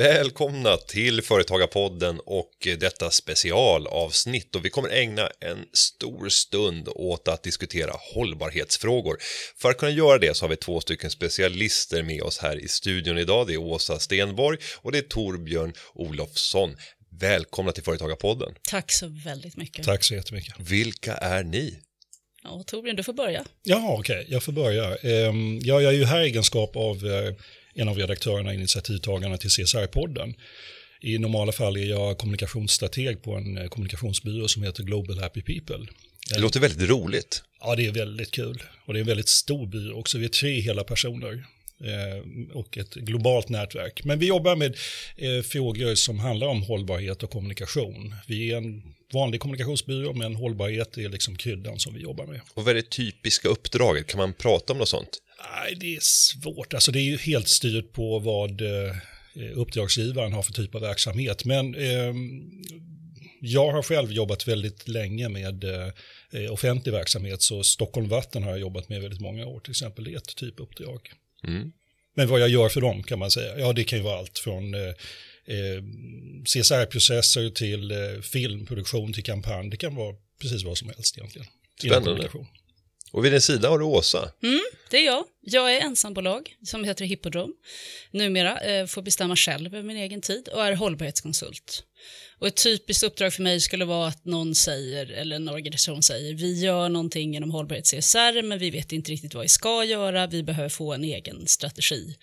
Välkomna till Företagarpodden och detta specialavsnitt och vi kommer ägna en stor stund åt att diskutera hållbarhetsfrågor. För att kunna göra det så har vi två stycken specialister med oss här i studion idag. Det är Åsa Stenborg och det är Torbjörn Olofsson. Välkomna till Företagarpodden. Tack så väldigt mycket. Tack så jättemycket. Vilka är ni? Ja, Torbjörn, du får börja. Jaha, okej, jag får börja. Ehm, ja, jag är ju här i egenskap av eh, en av redaktörerna och initiativtagarna till CSR-podden. I normala fall är jag kommunikationsstrateg på en eh, kommunikationsbyrå som heter Global Happy People. Det låter väldigt roligt. Ja, det är väldigt kul. Och det är en väldigt stor byrå också. Vi är tre hela personer eh, och ett globalt nätverk. Men vi jobbar med eh, frågor som handlar om hållbarhet och kommunikation. Vi är en vanlig kommunikationsbyrå, men hållbarhet är liksom kryddan som vi jobbar med. Och vad är det typiska uppdraget? Kan man prata om något sånt? Nej, det är svårt. Alltså det är ju helt styrt på vad eh, uppdragsgivaren har för typ av verksamhet. Men eh, jag har själv jobbat väldigt länge med eh, offentlig verksamhet, så Stockholm Vatten har jag jobbat med väldigt många år till exempel. Det är ett typ uppdrag. Mm. Men vad jag gör för dem kan man säga, ja det kan ju vara allt från eh, eh, CSR-processer till eh, filmproduktion till kampanj. Det kan vara precis vad som helst egentligen. Spännande. Och vid din sida har du Åsa. Mm, det är jag. Jag är ensambolag som heter Hippodrom. Numera eh, får bestämma själv över min egen tid och är hållbarhetskonsult. Och ett typiskt uppdrag för mig skulle vara att någon säger, eller en organisation säger, vi gör någonting genom hållbarhet CSR, men vi vet inte riktigt vad vi ska göra, vi behöver få en egen strategi.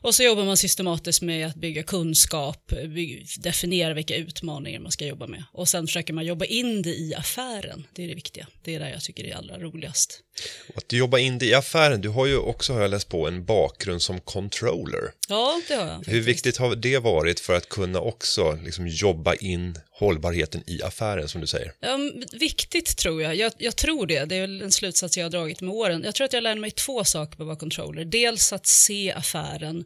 Och så jobbar man systematiskt med att bygga kunskap, by- definiera vilka utmaningar man ska jobba med. Och sen försöker man jobba in det i affären, det är det viktiga. Det är det jag tycker är allra roligast. Och att du jobbar in det i affären, du har ju också, har jag läst på, en bakgrund som controller. Ja, det har jag. Hur viktigt har det varit för att kunna också liksom jobba in hållbarheten i affären som du säger? Um, viktigt tror jag. jag. Jag tror det. Det är en slutsats jag har dragit med åren. Jag tror att jag lärde mig två saker på att vara controller. Dels att se affären,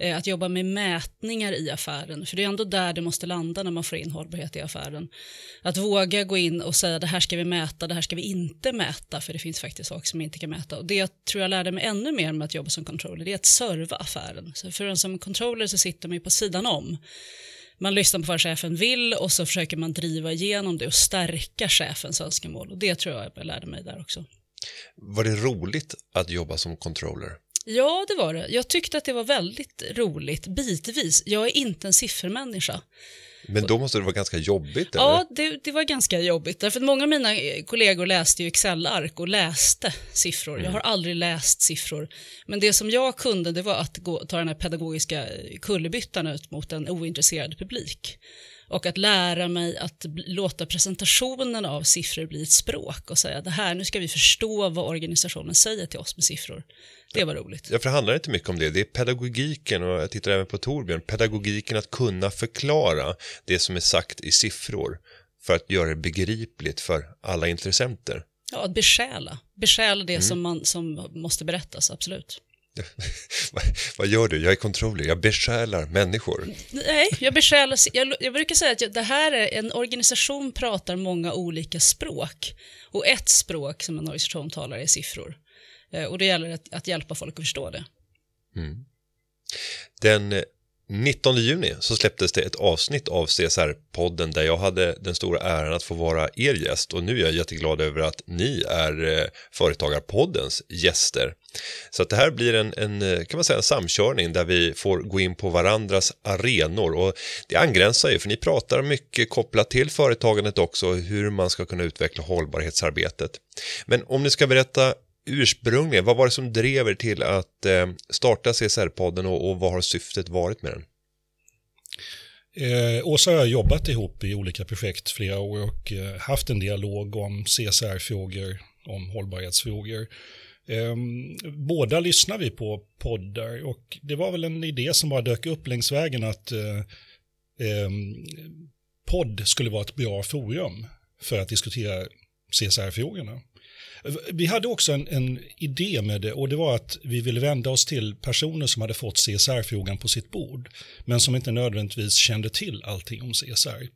Eh, att jobba med mätningar i affären. För det är ändå där det måste landa när man får in hållbarhet i affären. Att våga gå in och säga det här ska vi mäta, det här ska vi inte mäta. För det finns faktiskt saker som vi inte kan mäta. Och det jag tror jag lärde mig ännu mer med att jobba som controller, det är att serva affären. Så för en som controller så sitter man ju på sidan om. Man lyssnar på vad chefen vill och så försöker man driva igenom det och stärka chefens önskemål. Och det tror jag jag lärde mig där också. Var det roligt att jobba som controller? Ja, det var det. Jag tyckte att det var väldigt roligt, bitvis. Jag är inte en siffermänniska. Men då måste det vara ganska jobbigt, eller? Ja, det, det var ganska jobbigt. Därför att många av mina kollegor läste ju Excel-ark och läste siffror. Jag har aldrig läst siffror. Men det som jag kunde det var att gå, ta den här pedagogiska kullerbyttan ut mot en ointresserad publik. Och att lära mig att låta presentationen av siffror bli ett språk och säga det här, nu ska vi förstå vad organisationen säger till oss med siffror. Det var roligt. Ja, för det handlar inte mycket om det. Det är pedagogiken och jag tittar även på Torbjörn. Pedagogiken att kunna förklara det som är sagt i siffror för att göra det begripligt för alla intressenter. Ja, att besjäla. Besjäla det som, man, som måste berättas, absolut. Vad- gör du? Jag är controller. Jag besjälar människor. Nej, jag besjälar, jag, jag brukar säga att jag, det här är en organisation pratar många olika språk. Och ett språk som en organisation talar är siffror. Eh, Och det gäller att, att hjälpa folk att förstå det. Den eh, 19 juni så släpptes det ett avsnitt av CSR-podden där jag hade den stora äran att få vara er gäst och nu är jag jätteglad över att ni är eh, Företagarpoddens gäster. Så att det här blir en, en, eh, kan man säga, en samkörning där vi får gå in på varandras arenor och det angränsar ju för ni pratar mycket kopplat till företagandet också hur man ska kunna utveckla hållbarhetsarbetet. Men om ni ska berätta ursprungligen, vad var det som drev er till att eh, starta CSR-podden och, och vad har syftet varit med den? Eh, Åsa och jag har jobbat ihop i olika projekt flera år och eh, haft en dialog om CSR-frågor, om hållbarhetsfrågor. Ehm, båda lyssnar vi på poddar och det var väl en idé som bara dök upp längs vägen att eh, ehm, podd skulle vara ett bra forum för att diskutera CSR-frågorna. Vi hade också en, en idé med det och det var att vi ville vända oss till personer som hade fått CSR-frågan på sitt bord men som inte nödvändigtvis kände till allting om CSR.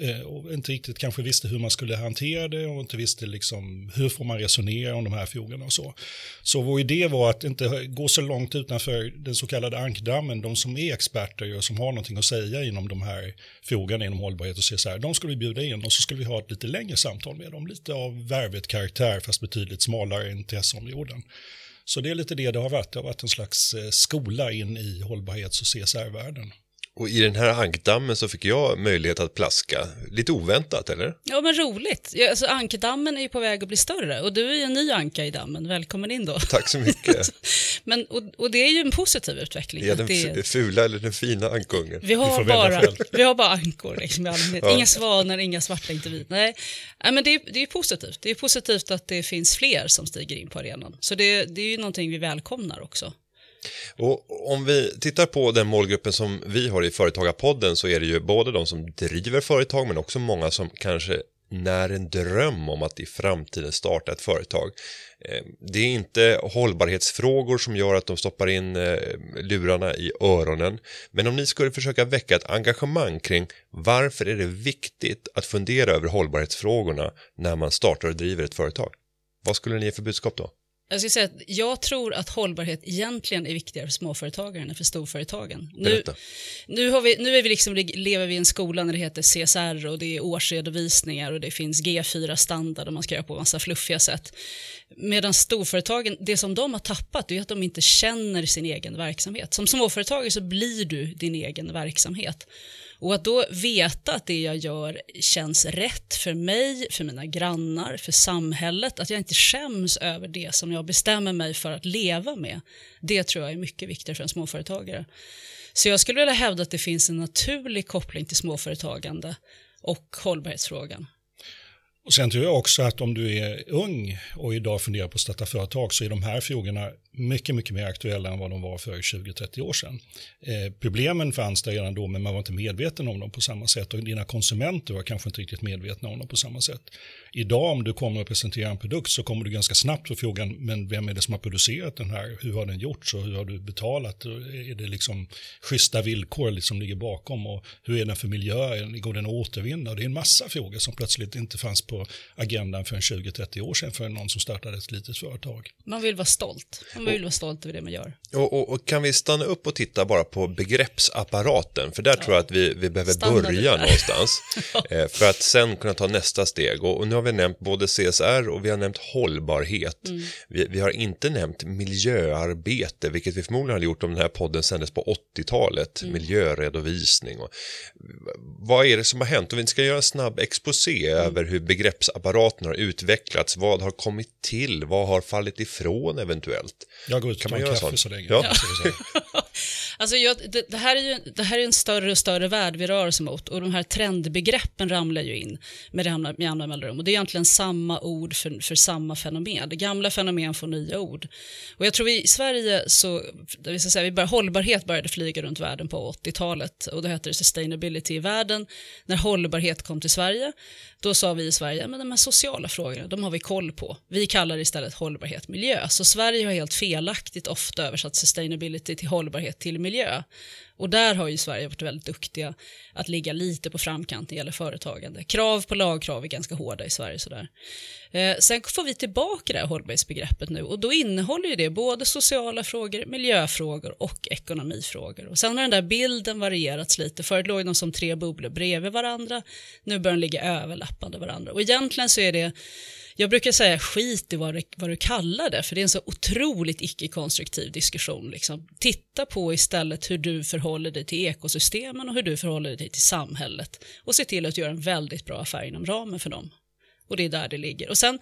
Eh, och inte riktigt kanske visste hur man skulle hantera det och inte visste liksom hur får man resonera om de här frågorna och så. Så vår idé var att inte gå så långt utanför den så kallade ankdammen, de som är experter och som har någonting att säga inom de här frågorna inom hållbarhet och CSR, de skulle vi bjuda in och så skulle vi ha ett lite längre samtal med dem, lite av värvet-karaktär fast betydligt smalare intresseområden. Så det är lite det det har varit, det har varit en slags eh, skola in i hållbarhets och CSR-världen. Och i den här ankdammen så fick jag möjlighet att plaska. Lite oväntat, eller? Ja, men roligt. Ja, alltså, ankdammen är ju på väg att bli större och du är ju en ny anka i dammen. Välkommen in då. Tack så mycket. men, och, och det är ju en positiv utveckling. Är den det... fula eller den fina ankungen? Vi har, vi bara, vi har bara ankor liksom, i allmänhet. Ja. Inga svanar, inga svarta, inte vita. Nej, Nej men det är, det är positivt. Det är positivt att det finns fler som stiger in på arenan. Så det, det är ju någonting vi välkomnar också. Och om vi tittar på den målgruppen som vi har i Företagarpodden så är det ju både de som driver företag men också många som kanske när en dröm om att i framtiden starta ett företag. Eh, det är inte hållbarhetsfrågor som gör att de stoppar in eh, lurarna i öronen. Men om ni skulle försöka väcka ett engagemang kring varför är det viktigt att fundera över hållbarhetsfrågorna när man startar och driver ett företag? Vad skulle ni ge för budskap då? Jag, ska säga att jag tror att hållbarhet egentligen är viktigare för småföretagaren än för storföretagen. Nu, nu, har vi, nu är vi liksom, lever vi i en skola när det heter CSR och det är årsredovisningar och det finns G4-standard och man ska göra på massa fluffiga sätt. Medan storföretagen, det som de har tappat är att de inte känner sin egen verksamhet. Som småföretagare så blir du din egen verksamhet. Och att då veta att det jag gör känns rätt för mig, för mina grannar, för samhället, att jag inte skäms över det som jag bestämmer mig för att leva med, det tror jag är mycket viktigare för en småföretagare. Så jag skulle vilja hävda att det finns en naturlig koppling till småföretagande och hållbarhetsfrågan. Och sen tror jag också att om du är ung och idag funderar på att starta företag så är de här frågorna mycket, mycket mer aktuella än vad de var för 20-30 år sedan. Eh, problemen fanns där redan då, men man var inte medveten om dem på samma sätt och dina konsumenter var kanske inte riktigt medvetna om dem på samma sätt. Idag om du kommer att presentera en produkt så kommer du ganska snabbt få frågan, men vem är det som har producerat den här? Hur har den gjorts och hur har du betalat? Är det liksom schyssta villkor som liksom ligger bakom och hur är den för miljö? Går den att återvinna? Det är en massa frågor som plötsligt inte fanns på agendan för en 20-30 år sedan för någon som startade ett litet företag. Man vill vara stolt. Man vill vara stolt över det man gör. Och, och, och, kan vi stanna upp och titta bara på begreppsapparaten? För där ja. tror jag att vi, vi behöver Standard börja någonstans. eh, för att sen kunna ta nästa steg. Och, och, nu har vi nämnt både CSR och vi har nämnt hållbarhet. Mm. Vi, vi, har inte nämnt miljöarbete, vilket vi förmodligen hade gjort om den här podden sändes på 80-talet. Mm. Miljöredovisning. Och, vad är det som har hänt? Om vi ska göra en snabb exposé mm. över hur begreppsapparaten har utvecklats. Vad har kommit till? Vad har fallit ifrån eventuellt? Jag går ut och tar en kaffe så länge. Ja. alltså jag, det, det, här är ju, det här är en större och större värld vi rör oss mot och de här trendbegreppen ramlar ju in med jämna mellanrum. Och det är egentligen samma ord för, för samma fenomen. Det gamla fenomen får nya ord. Och jag tror vi i Sverige så, vi ska säga, vi började, hållbarhet började flyga runt världen på 80-talet och då hette det sustainability i världen. När hållbarhet kom till Sverige, då sa vi i Sverige, men de här sociala frågorna, de har vi koll på. Vi kallar det istället hållbarhet miljö. Så Sverige har helt felaktigt ofta översatt sustainability till hållbarhet till miljö. Och där har ju Sverige varit väldigt duktiga att ligga lite på framkant när det gäller företagande. Krav på lagkrav är ganska hårda i Sverige. Sådär. Eh, sen får vi tillbaka det här hållbarhetsbegreppet nu och då innehåller ju det både sociala frågor, miljöfrågor och ekonomifrågor. Och sen har den där bilden varierats lite. Förut låg de som tre bubblor bredvid varandra, nu börjar de ligga överlappande varandra. Och egentligen så är det jag brukar säga skit i vad du, vad du kallar det, för det är en så otroligt icke-konstruktiv diskussion. Liksom. Titta på istället hur du förhåller dig till ekosystemen och hur du förhåller dig till samhället och se till att göra en väldigt bra affär inom ramen för dem. Och det är där det ligger. Och sen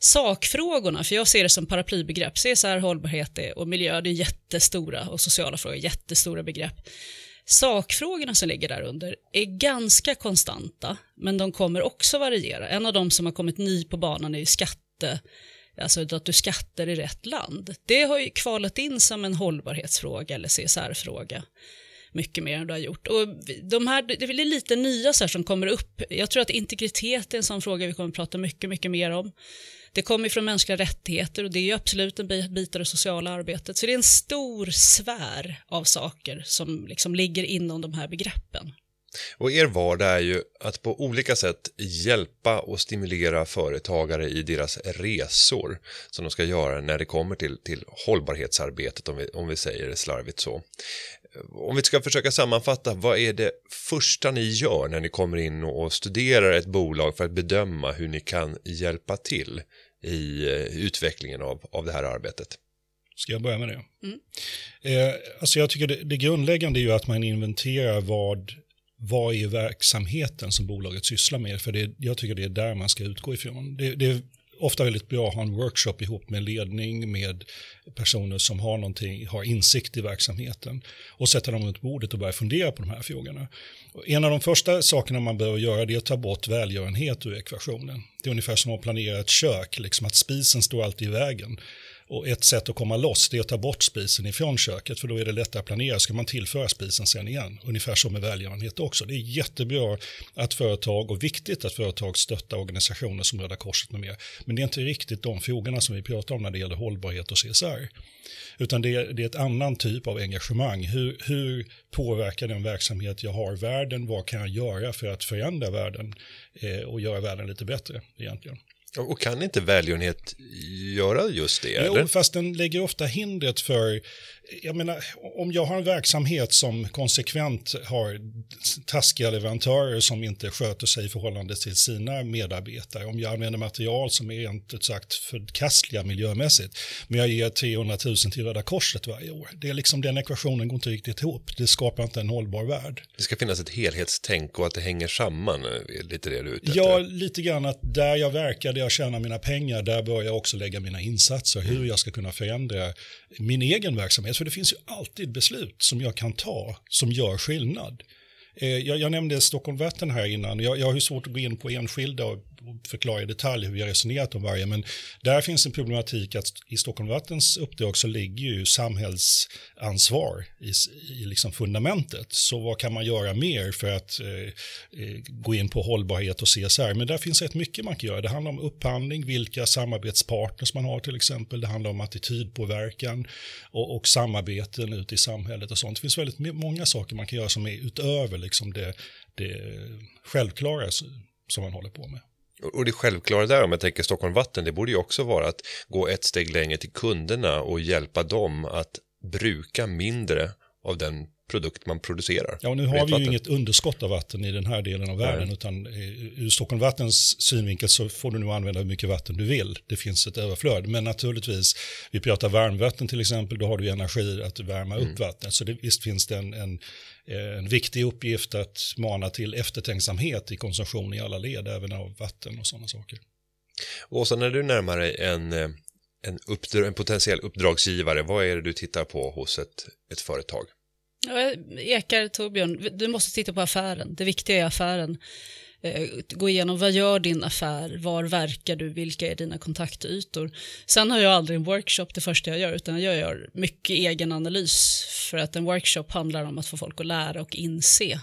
sakfrågorna, för jag ser det som paraplybegrepp. CSR, hållbarhet och miljö, det är jättestora och sociala frågor, jättestora begrepp. Sakfrågorna som ligger där under är ganska konstanta, men de kommer också variera. En av de som har kommit ny på banan är ju skatte, alltså att du skattar i rätt land. Det har ju kvalat in som en hållbarhetsfråga eller CSR-fråga mycket mer än du har gjort. Och de här, det är lite nya så som kommer upp. Jag tror att integritet är en sån fråga vi kommer att prata mycket, mycket mer om. Det kommer från mänskliga rättigheter och det är ju absolut en bit av det sociala arbetet. Så det är en stor sfär av saker som liksom ligger inom de här begreppen. Och er vardag är ju att på olika sätt hjälpa och stimulera företagare i deras resor som de ska göra när det kommer till, till hållbarhetsarbetet om vi, om vi säger det slarvigt så. Om vi ska försöka sammanfatta, vad är det första ni gör när ni kommer in och studerar ett bolag för att bedöma hur ni kan hjälpa till i eh, utvecklingen av, av det här arbetet? Ska jag börja med det? Mm. Eh, alltså jag tycker det, det grundläggande är ju att man inventerar vad, vad är verksamheten som bolaget sysslar med. För det, jag tycker det är där man ska utgå ifrån. Det, det ofta väldigt bra att ha en workshop ihop med ledning, med personer som har, någonting, har insikt i verksamheten och sätta dem runt bordet och börja fundera på de här frågorna. En av de första sakerna man behöver göra är att ta bort välgörenhet ur ekvationen. Det är ungefär som att planera ett kök, liksom att spisen står alltid i vägen. Och ett sätt att komma loss är att ta bort spisen ifrån köket för då är det lättare att planera. Ska man tillföra spisen sen igen? Ungefär som med välgörenhet också. Det är jättebra att företag och viktigt att företag stöttar organisationer som Röda Korset med mer. Men det är inte riktigt de frågorna som vi pratar om när det gäller hållbarhet och CSR. Utan det är, det är ett annan typ av engagemang. Hur, hur påverkar den verksamhet jag har världen? Vad kan jag göra för att förändra världen eh, och göra världen lite bättre egentligen? Och kan inte välgörenhet göra just det? Jo, eller? fast den lägger ofta hindret för jag menar, om jag har en verksamhet som konsekvent har taskiga leverantörer som inte sköter sig i förhållande till sina medarbetare, om jag använder material som är rent ut sagt förkastliga miljömässigt, men jag ger 300 000 till Röda Korset varje år. Det är liksom den ekvationen går inte riktigt ihop. Det skapar inte en hållbar värld. Det ska finnas ett helhetstänk och att det hänger samman, lite det du är ute efter. Ja, lite grann att där jag verkar, jag tjänar mina pengar, där bör jag också lägga mina insatser, hur jag ska kunna förändra min egen verksamhet. För det finns ju alltid beslut som jag kan ta som gör skillnad. Eh, jag, jag nämnde Stockholm Vatten här innan. Jag, jag har ju svårt att gå in på enskilda förklara i detalj hur vi har resonerat om varje, men där finns en problematik att i Stockholm Vattens uppdrag så ligger ju samhällsansvar i, i liksom fundamentet. Så vad kan man göra mer för att eh, eh gå in på hållbarhet och CSR? Men där finns rätt mycket man kan göra. Det handlar om upphandling, vilka samarbetspartners man har till exempel. Det handlar om attitydpåverkan och, och samarbeten ute i samhället och sånt. Det finns väldigt många saker man kan göra som är utöver liksom det, det självklara som man håller på med. Och det självklara där om jag tänker Stockholm Vatten, det borde ju också vara att gå ett steg längre till kunderna och hjälpa dem att bruka mindre av den produkt man producerar. Ja, nu har vi ju inget underskott av vatten i den här delen av världen, Nej. utan ur Stockholm Vattens synvinkel så får du nog använda hur mycket vatten du vill. Det finns ett överflöd, men naturligtvis, vi pratar varmvatten till exempel, då har du energi att värma mm. upp vattnet, så det, visst finns det en, en, en viktig uppgift att mana till eftertänksamhet i konsumtion i alla led, även av vatten och sådana saker. Och så när du närmar dig en, eh, en, uppdrag, en potentiell uppdragsgivare, vad är det du tittar på hos ett, ett företag? Jag ekar Torbjörn, du måste titta på affären. Det viktiga är affären. Eh, gå igenom vad gör din affär, var verkar du, vilka är dina kontaktytor. Sen har jag aldrig en workshop det första jag gör, utan jag gör mycket egen analys. För att en workshop handlar om att få folk att lära och inse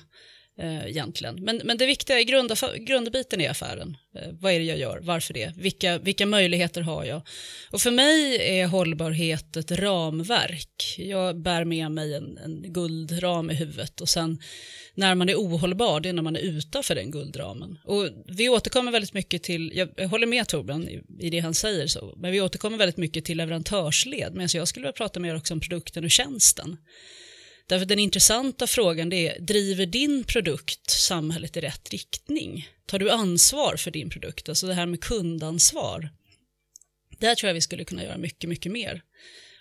eh, egentligen. Men, men det viktiga är grund, grundbiten i affären. Eh, vad är det jag gör? Varför det? Vilka, vilka möjligheter har jag? Och för mig är hållbarhet ett ramverk. Jag bär med mig en, en guldram i huvudet och sen när man är ohållbar, det är när man är utanför den guldramen. Och vi återkommer väldigt mycket till, jag håller med Torbjörn i, i det han säger, så, men vi återkommer väldigt mycket till leverantörsled, men jag skulle vilja prata mer också om produkten och tjänsten. Därför den intressanta frågan är, driver din produkt samhället i rätt riktning? Tar du ansvar för din produkt? Alltså det här med kundansvar. Där tror jag vi skulle kunna göra mycket, mycket mer.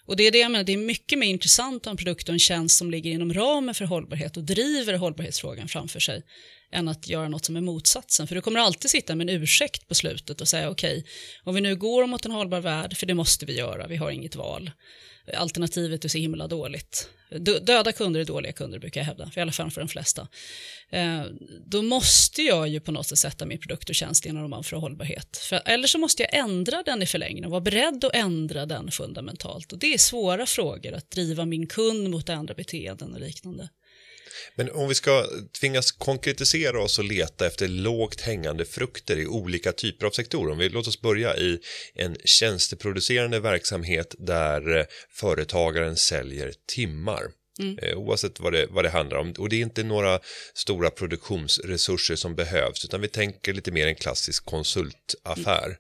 Och det är det jag menar, det är mycket mer intressant att ha en produkt och en tjänst som ligger inom ramen för hållbarhet och driver hållbarhetsfrågan framför sig än att göra något som är motsatsen. För du kommer alltid sitta med en ursäkt på slutet och säga okej, okay, om vi nu går mot en hållbar värld, för det måste vi göra, vi har inget val. Alternativet är så himla dåligt. Döda kunder är dåliga kunder brukar jag hävda, i alla fall för de flesta. Eh, då måste jag ju på något sätt sätta min produkt och tjänst inom ramen för hållbarhet. För, eller så måste jag ändra den i förlängningen och vara beredd att ändra den fundamentalt. Och det är svåra frågor, att driva min kund mot andra beteenden och liknande. Men om vi ska tvingas konkretisera oss och leta efter lågt hängande frukter i olika typer av sektorer. Om vi låter oss börja i en tjänsteproducerande verksamhet där företagaren säljer timmar. Eh, oavsett vad det, vad det handlar om. Och det är inte några stora produktionsresurser som behövs, utan vi tänker lite mer en klassisk konsultaffär.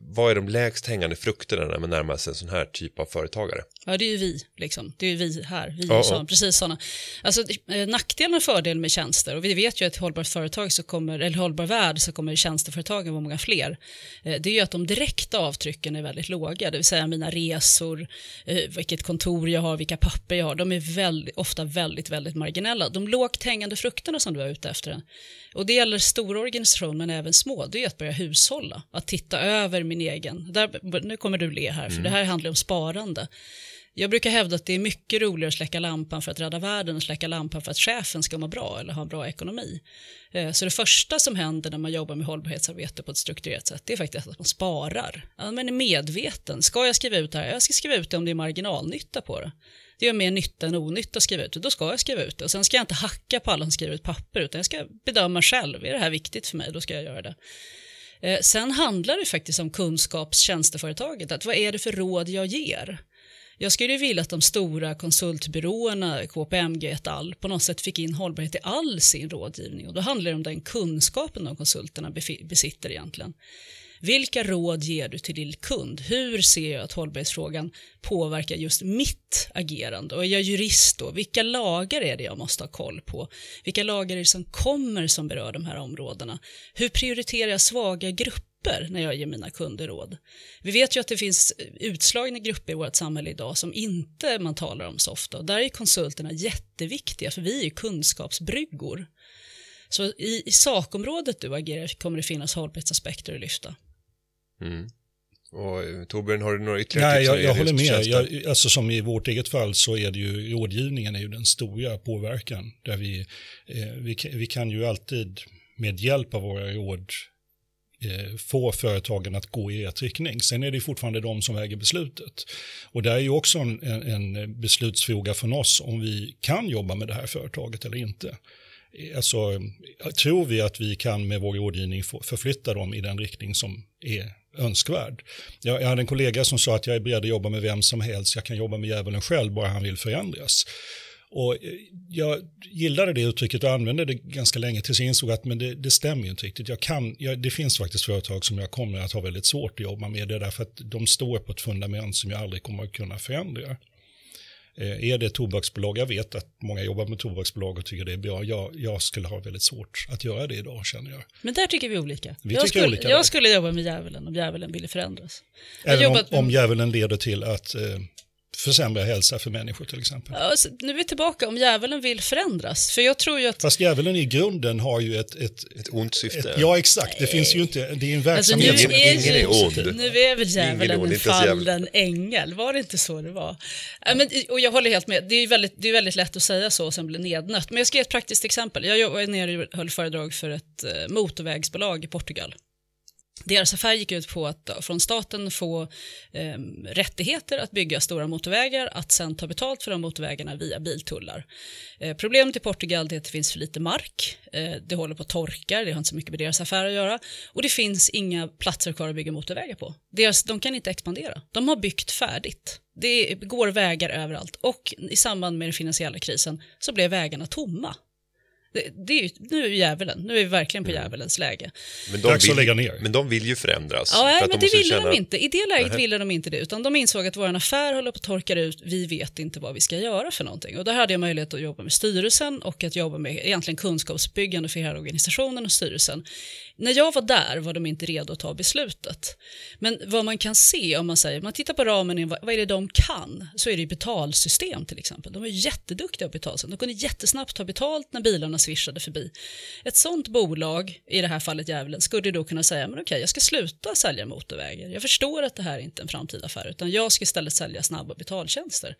Vad är de lägst hängande frukterna när man närmar sig en sån här typ av företagare? Ja, det är ju vi, liksom. Det är ju vi här. Vi Ja, ja. precis sådana. Alltså, eh, nackdelen och fördelen med tjänster, och vi vet ju att i hållbart företag så kommer, eller hållbar värld så kommer tjänsteföretagen vara många fler. Eh, det är ju att de direkta avtrycken är väldigt låga, det vill säga mina resor, eh, vilket kontor jag har, vilka papper jag har, de är väldigt, ofta väldigt, väldigt marginella. De lågt hängande frukterna som du är ute efter, och det gäller stora organisationer men även små, det är att börja hushålla, att titta över min egen, där, nu kommer du le här, för det här handlar om sparande. Jag brukar hävda att det är mycket roligare att släcka lampan för att rädda världen och släcka lampan för att chefen ska må bra eller ha en bra ekonomi. Eh, Så det första som händer när man jobbar med hållbarhetsarbete på ett strukturerat sätt det är faktiskt att man sparar. Att man är medveten. Ska jag skriva ut det här? Jag ska skriva ut det om det är marginalnytta på det. Det gör mer nytta än onytta att skriva ut det. Då ska jag skriva ut det. Och sen ska jag inte hacka på alla som skriver ut papper utan jag ska bedöma själv. Är det här viktigt för mig? Då ska jag göra det. Eh, Sen handlar det faktiskt om kunskapstjänsteföretaget. Att vad är det för råd jag ger? Jag skulle vilja att de stora konsultbyråerna, KPMG et al, på något sätt fick in hållbarhet i all sin rådgivning. Och då handlar det om den kunskapen de konsulterna besitter egentligen. Vilka råd ger du till din kund? Hur ser jag att hållbarhetsfrågan påverkar just mitt agerande? Och är jag jurist då? Vilka lagar är det jag måste ha koll på? Vilka lagar är det som kommer som berör de här områdena? Hur prioriterar jag svaga grupper när jag ger mina kunder råd? Vi vet ju att det finns utslagna grupper i vårt samhälle idag som inte man talar om så ofta. Och där är konsulterna jätteviktiga för vi är kunskapsbryggor. Så i, i sakområdet du agerar kommer det finnas hållbarhetsaspekter att lyfta. Mm. Och eh, Torbjörn, har du några ytterligare Nej, tips? jag, jag håller med. Jag, alltså som i vårt eget fall så är det ju rådgivningen är ju den stora påverkan. Där vi, eh, vi, kan- vi kan ju alltid med hjälp av våra råd eh, få företagen att gå i rätt riktning. Sen är det fortfarande de som väger beslutet. Och det är ju också en, en, en beslutsfråga från oss om vi kan jobba med det här företaget eller inte. Eh, Alltså, tror vi att vi kan med vår rådgivning förflytta dem i den riktning som är önskvärd. Jag, jag hade en kollega som sa att jag är beredd att jobba med vem som helst, jag kan jobba med djävulen själv bara han vill förändras. Och eh, jag gillade det uttrycket och använde det ganska länge tills jag insåg att men det, det stämmer ju inte riktigt. Jag kan, jag, det finns faktiskt företag som jag kommer att ha väldigt svårt att jobba med det därför att de står på ett fundament som jag aldrig kommer att kunna förändra. Eh, Är det tobaksbolag, jag vet att många jobbar med tobaksbolag och tycker det är bra. Jag, jag skulle ha väldigt svårt att göra det idag känner jag. Men där tycker vi olika. Vi jag, tycker skulle, olika jag skulle jobba med djävulen om djävulen ville förändras. Även om, jobbat- om djävulen leder till att eh, försämra hälsa för människor till exempel. Ja, så nu är vi tillbaka om djävulen vill förändras. För jag tror ju att Fast djävulen i grunden har ju ett, ett, Ett ont syfte. ett ja exakt, det finns ju inte, det är en Alltså, nu, verksamhet som ingen- är ingen är ond. nu är väl djävulen ond, en fallen ängel, var det inte så det var? Ja, men, och jag håller helt med, det är väldigt, det är väldigt lätt att säga så och sen bli nednött. Men jag ska ge ett praktiskt exempel. Jag var nere och höll föredrag för ett eh, motorvägsbolag i Portugal. Deras affär gick ut på att från staten få eh, rättigheter att bygga stora motorvägar, att sen ta betalt för de motorvägarna via biltullar. Eh, problemet i Portugal är att det finns för lite mark, eh, det håller på att torka, det har inte så mycket med deras affär att göra och det finns inga platser kvar att bygga motorvägar på. Deras, de kan inte expandera, de har byggt färdigt. Det går vägar överallt och i samband med den finansiella krisen så blev vägarna tomma. Det, det är ju, nu är djävulen, nu är vi verkligen på djävulens läge. Men Dags vill, att lägga ner. Men de vill ju förändras. Ja, nej, men de det ville känna- de inte. I det läget Nähä. ville de inte det, utan de insåg att vår affär håller på att torka ut, vi vet inte vad vi ska göra för någonting. Och där hade jag möjlighet att jobba med styrelsen och att jobba med egentligen kunskapsbyggande för hela organisationen och styrelsen. När jag var där var de inte redo att ta beslutet. Men vad man kan se om man säger, om man tittar på ramen, i vad vad är det de kan? Så är det ju betalsystem till exempel. De är jätteduktiga på betalsystem. De kunde jättesnabbt ta betalt när bilarna svischade förbi. Ett sånt bolag, i det här fallet Djävulen, skulle då kunna säga, men okej, jag ska sluta sälja motorvägar. Jag förstår att det här är inte är en framtida affär, utan jag ska istället sälja snabba betaltjänster.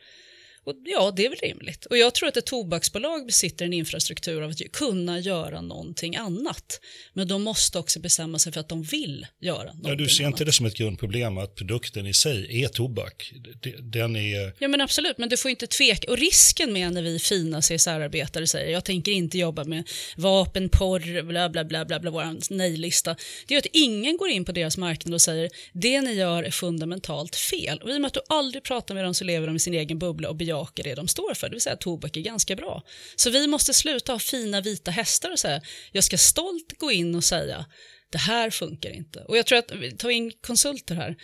Och ja, det är väl rimligt. Och jag tror att ett tobaksbolag besitter en infrastruktur av att kunna göra någonting annat. Men de måste också bestämma sig för att de vill göra någonting Ja, du ser annat. inte det som ett grundproblem att produkten i sig är tobak. Den är... Ja men absolut, men du får inte tveka. Och risken med när vi fina CSR-arbetare säger jag tänker inte jobba med vapen, porr, bla bla bla bla, bla vår nej-lista. Det är att ingen går in på deras marknad och säger det ni gör är fundamentalt fel. Och i och med att du aldrig pratar med dem så lever de i sin egen bubbla och bejakar bejaka det de står för, det vill säga att tobak är ganska bra. Så vi måste sluta ha fina vita hästar och säga, jag ska stolt gå in och säga, det här funkar inte. Och jag tror att, ta in konsulter här,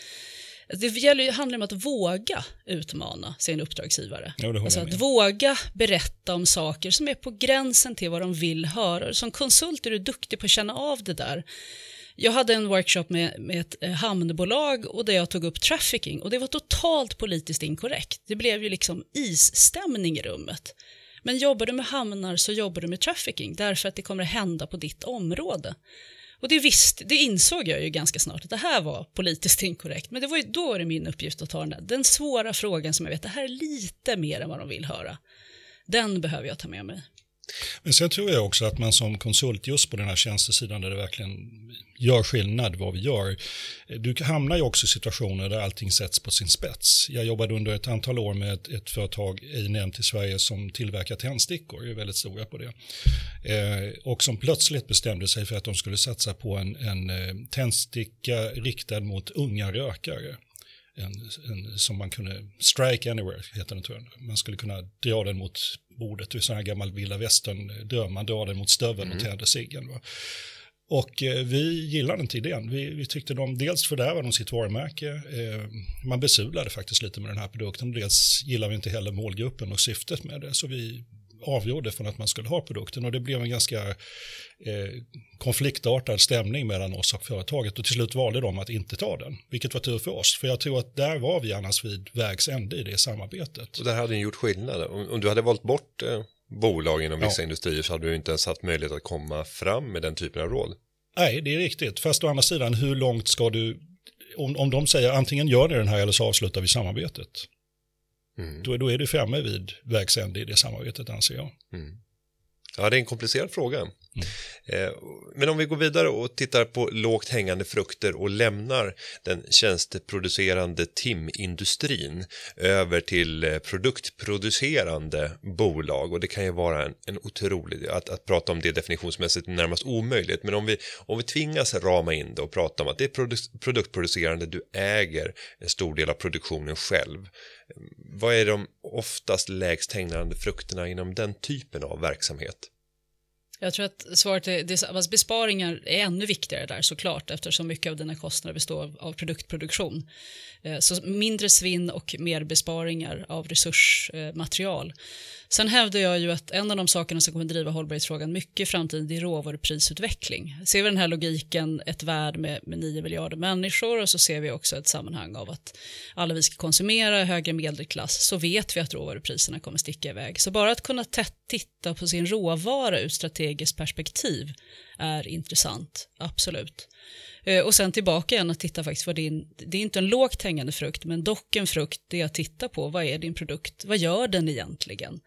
det gäller, handlar om att våga utmana sin uppdragsgivare. Håller alltså att våga berätta om saker som är på gränsen till vad de vill höra. Som konsult är du duktig på att känna av det där. Jag hade en workshop med, med ett eh, hamnbolag och där jag tog upp trafficking och det var totalt politiskt inkorrekt. Det blev ju liksom isstämning i rummet. Men jobbar du med hamnar så jobbar du med trafficking därför att det kommer att hända på ditt område. Och det, visst, det insåg jag ju ganska snart att det här var politiskt inkorrekt. Men det var ju, då var det min uppgift att ta den, där, den svåra frågan som jag vet, det här är lite mer än vad de vill höra. Den behöver jag ta med mig. Men sen tror jag också att man som konsult just på den här tjänstesidan där det verkligen gör skillnad vad vi gör. Du hamnar ju också i situationer där allting sätts på sin spets. Jag jobbade under ett antal år med ett, ett företag, ej nämnt i Sverige, som tillverkar tändstickor, är väldigt stora på det. Eh, och som plötsligt bestämde sig för att de skulle satsa på en, en eh, tändsticka riktad mot unga rökare. En, en, som man kunde, strike anywhere heter den tror jag. Man skulle kunna dra den mot bordet, det är sån här gammal vilda västern dröm, man drar den mot stöveln och tänder ciggen. Va? Och eh, vi gillade inte idén. Vi, vi tyckte de, dels fördärvade de sitt varumärke, eh, man besudlade faktiskt lite med den här produkten, dels gillade vi inte heller målgruppen och syftet med det, så vi avgjorde från att man skulle ha produkten och det blev en ganska eh, konfliktartad stämning mellan oss och företaget och till slut valde de att inte ta den, vilket var tur för oss, för jag tror att där var vi annars vid vägs ände i det samarbetet. Och där hade ni gjort skillnad. Om, om du hade valt bort eh, bolag inom vissa Ja. industrier så hade du inte ens haft möjlighet att komma fram med den typen av råd. Nej, det är riktigt. Fast å andra sidan, hur långt ska du... Om, om de säger antingen gör ni den här eller så avslutar vi samarbetet. Mm. Då, då är du framme vid vägs ände i det samarbetet anser jag. Ja, det är en komplicerad fråga. Mm. Eh, men om vi går vidare och tittar på lågt hängande frukter och lämnar den tjänsteproducerande timindustrin över till eh, produktproducerande bolag och det kan ju vara en, en otrolig, att, att prata om det definitionsmässigt är närmast omöjligt, men om vi, om vi tvingas rama in det och prata om att det är produktproducerande, du äger en stor del av produktionen själv. Vad är de oftast lägst hängande frukterna inom den typen av verksamhet? Jag tror att svaret är, det, alltså besparingar är ännu viktigare där såklart eftersom mycket av dina kostnader består av, produktproduktion. Eh, så mindre svinn och mer besparingar av resursmaterial. Sen hävdar jag ju att en av de sakerna som kommer driva hållbarhetsfrågan mycket i framtiden det är råvaruprisutveckling. Ser vi den här logiken, ett värld med, med 9 miljarder människor och så ser vi också ett sammanhang av att alla vi ska konsumera, högre medelklass, så vet vi att råvarupriserna kommer sticka iväg. Så bara att kunna tätta titta på sin råvara ur strategiskt perspektiv är intressant, absolut. Eh, och sen tillbaka igen att titta faktiskt vad din, det är inte en lågt hängande frukt, men dock en frukt det jag tittar på vad är din produkt, vad gör den egentligen?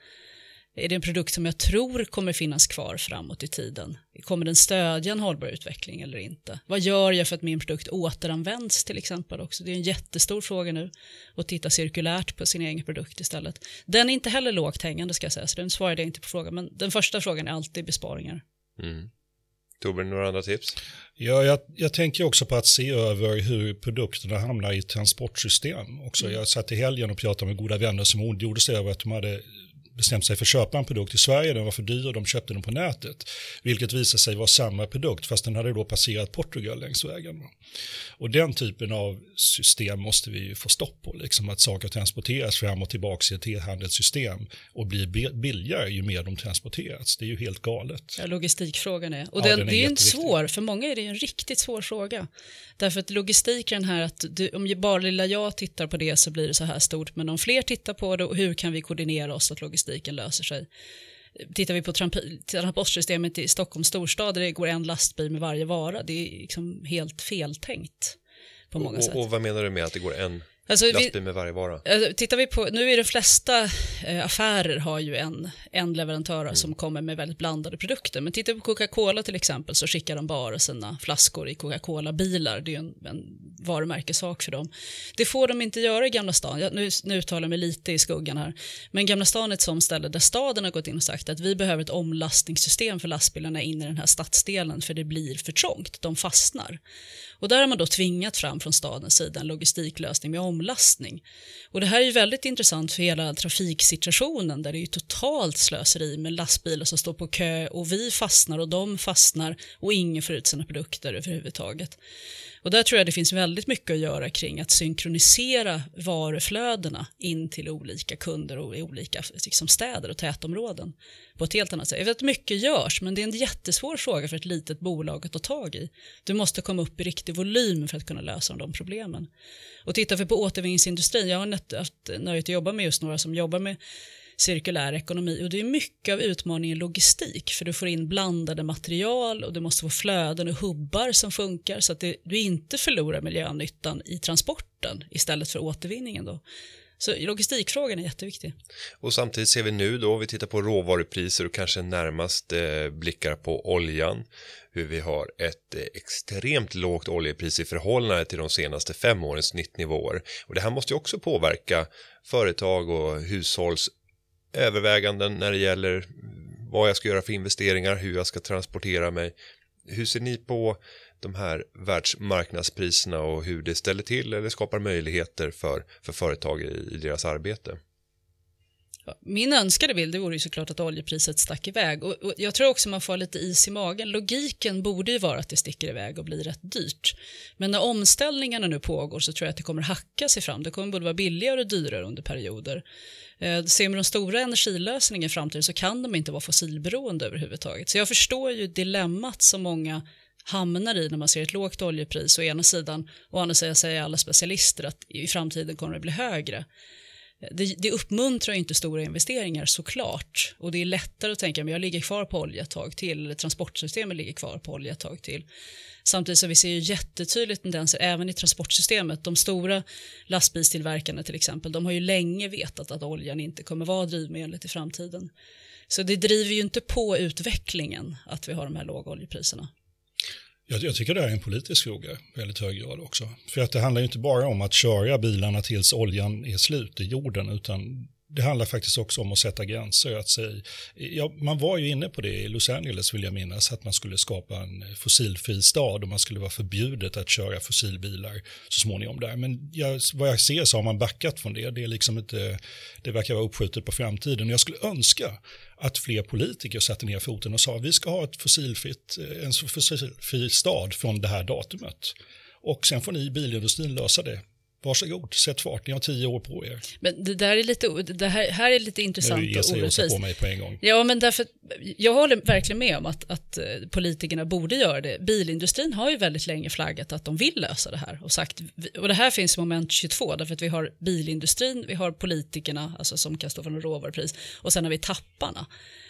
Är det en produkt som jag tror kommer finnas kvar framåt i tiden? Kommer den stödja en hållbar utveckling eller inte? Vad gör jag för att min produkt återanvänds till exempel också? Det är en jättestor fråga nu att titta cirkulärt på sin egen produkt istället. Den är inte heller lågt hängande ska jag säga, så den svarade jag inte på frågan, men den första frågan är alltid besparingar. Mm. Torbjörn, några andra tips? Ja, jag, jag tänker också på att se över hur produkterna hamnar i transportsystem. Också. Jag satt i helgen och pratade med goda vänner som ondgjorde sig över att de hade bestämt sig för att köpa en produkt i Sverige, den var för dyr och de köpte den på nätet. Vilket visade sig vara samma produkt fast den hade då passerat Portugal längs vägen. Och den typen av system måste vi ju få stopp på, liksom att saker transporteras fram och tillbaka i ett e-handelssystem och blir bi- billigare ju mer de transporteras. Det är ju helt galet. Ja, logistikfrågan är. Och Ja, den, den är det är en svår, för många är det en riktigt svår fråga. Därför att logistik är den här att du, om bara lilla jag tittar på det så blir det så här stort, men om fler tittar på det, och hur kan vi koordinera oss att logistiken löser sig? Tittar vi på transportsystemet i Stockholms storstad där det går en lastbil med varje vara, det är liksom helt feltänkt på många sätt. Och, och vad menar du med att det går en Alltså, lastbil med varje vara? Alltså, tittar vi på, nu är de flesta eh, affärer har ju en, en leverantör som kommer med väldigt blandade produkter. Men tittar vi på Coca-Cola till exempel så skickar de bara sina flaskor i Coca-Cola-bilar. Det är ju en, en varumärkessak för dem. Det får de inte göra i Gamla stan. Jag, nu, nu uttalar jag mig lite i skuggan här. Men Gamla stan är ett sånt ställe där staden har gått in och sagt att vi behöver ett omlastningssystem för lastbilarna in i den här stadsdelen för det blir för trångt. De fastnar. Och där har man då tvingat fram från stadens sida en logistiklösning med omlastning. Och det här är ju väldigt intressant för hela trafiksituationen där det är ju totalt slöseri med lastbilar som står på kö och vi fastnar och de fastnar och ingen får ut sina produkter överhuvudtaget. Och där tror jag det finns väldigt mycket att göra kring att synkronisera varuflödena in till olika kunder och i olika liksom, städer och tätområden på ett helt annat sätt. Jag vet att mycket görs, men det är en jättesvår fråga för ett litet bolag att ta tag i. Du måste komma upp i riktig volym för att kunna lösa de problemen. Och tittar vi på återvinningsindustrin, jag har haft nöjet att jobba med just några som jobbar med cirkulär ekonomi och det är mycket av utmaningen logistik för du får in blandade material och du måste få flöden och hubbar som funkar så att det, du inte förlorar miljönyttan i transporten istället för återvinningen då. Så logistikfrågan är jätteviktig. Och samtidigt ser vi nu då, vi tittar på råvarupriser och kanske närmast eh, blickar på oljan, hur vi har ett eh, extremt lågt oljepris i förhållande till de senaste fem årens snittnivåer. Och det här måste ju också påverka företag och hushålls överväganden när det gäller vad jag ska göra för investeringar, hur jag ska transportera mig. Hur ser ni på de här världsmarknadspriserna och hur det ställer till eller skapar möjligheter för, för företag i, i deras arbete? Min önskade bild vore ju såklart att oljepriset stack iväg och, och jag tror också man får lite is i magen. Logiken borde ju vara att det sticker iväg och blir rätt dyrt. Men när omställningarna nu pågår så tror jag att det kommer hacka sig fram. Det kommer både vara billigare och dyrare under perioder. Eh, ser man de stora energilösningarna i framtiden så kan de inte vara fossilberoende överhuvudtaget. Så jag förstår ju dilemmat som många hamnar i när man ser ett lågt oljepris å ena sidan och å andra sidan säger alla specialister att i framtiden kommer det bli högre. Det, det uppmuntrar inte stora investeringar såklart och det är lättare att tänka att jag ligger kvar på olja ett tag till eller transportsystemet ligger kvar på olja ett tag till. Samtidigt så vi ser ju jättetydligt tendenser även i transportsystemet. De stora lastbilstillverkarna till exempel, de har ju länge vetat att oljan inte kommer vara drivmedlet i framtiden. Så det driver ju inte på utvecklingen att vi har de här låga oljepriserna. Jag, jag, tycker det är en politisk fråga i väldigt hög grad också. För att det handlar ju inte bara om att köra bilarna tills oljan är slut i jorden, utan det handlar faktiskt också om att sätta gränser. Att säga, ja, man var ju inne på det i Los Angeles vill jag minnas, att man skulle skapa en fossilfri stad och man skulle vara förbjudet att köra fossilbilar så småningom där. Men jag, vad jag ser så har man backat från det. Det, är liksom inte, det verkar vara uppskjutet på framtiden. Jag skulle önska att fler politiker satte ner foten och sa vi ska ha ett fossilfritt, en fossilfri stad från det här datumet. Och sen får ni bilindustrin lösa det Varsågod, sätt fart, ni har tio år på er. Men det där är lite, det här, här är lite intressant nu och orättvist. på mig på en gång. Ja, men därför, jag håller verkligen med om att, att eh, politikerna borde göra det. Bilindustrin har ju väldigt länge flaggat att de vill lösa det här och sagt, och det här finns moment 22, därför att vi har bilindustrin, vi har politikerna, alltså som kan stå för en råvarupris, och sen har vi tapparna.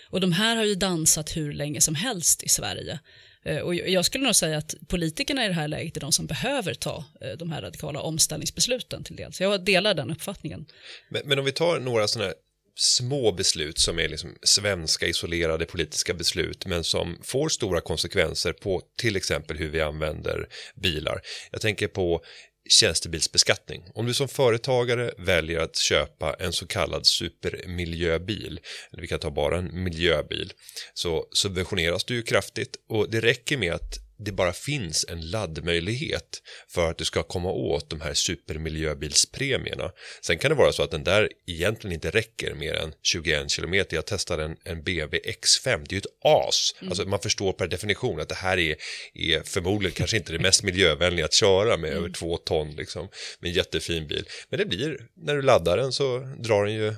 Och de här har ju dansat hur länge som helst i Sverige. Eh, och jag skulle nog säga att politikerna i det här läget är de som behöver ta eh, de här radikala omställningsbesluten till del. Så jag delar den uppfattningen. Men, men om vi tar några sådana här små beslut som är liksom svenska isolerade politiska beslut men som får stora konsekvenser på till exempel hur vi använder bilar. Jag tänker på tjänstebilsbeskattning. Om du som företagare väljer att köpa en så kallad supermiljöbil, eller vi kan ta bara en miljöbil, så subventioneras du ju kraftigt och det räcker med att det bara finns en laddmöjlighet för att du ska komma åt de här supermiljöbilspremierna. Sen kan det vara så att den där egentligen inte räcker mer än 21 kilometer. Jag testade en, en BMW X5, det är ju ett as. Mm. Alltså man förstår per definition att det här är, är förmodligen kanske inte det mest miljövänliga att köra med mm. över två ton liksom. Med en jättefin bil. Men det blir, när du laddar den så drar den ju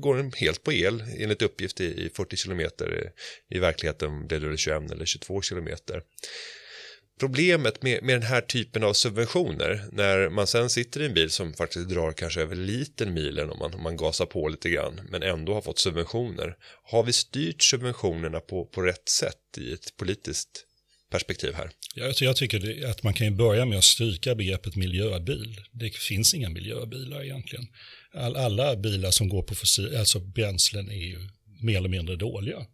går den helt på el enligt uppgift i 40 kilometer. I verkligheten blir det 21 eller 22 kilometer. Problemet med, med den här typen av subventioner när man sen sitter i en bil som faktiskt drar kanske över liten milen om man, om man gasar på lite grann men ändå har fått subventioner. Har vi styrt subventionerna på, på rätt sätt i ett politiskt perspektiv här? Jag, alltså jag tycker att man kan börja med att stryka begreppet miljöbil. Det finns inga miljöbilar egentligen all, alla bilar som går på fossil, alltså bränslen är ju mer eller mindre dåliga.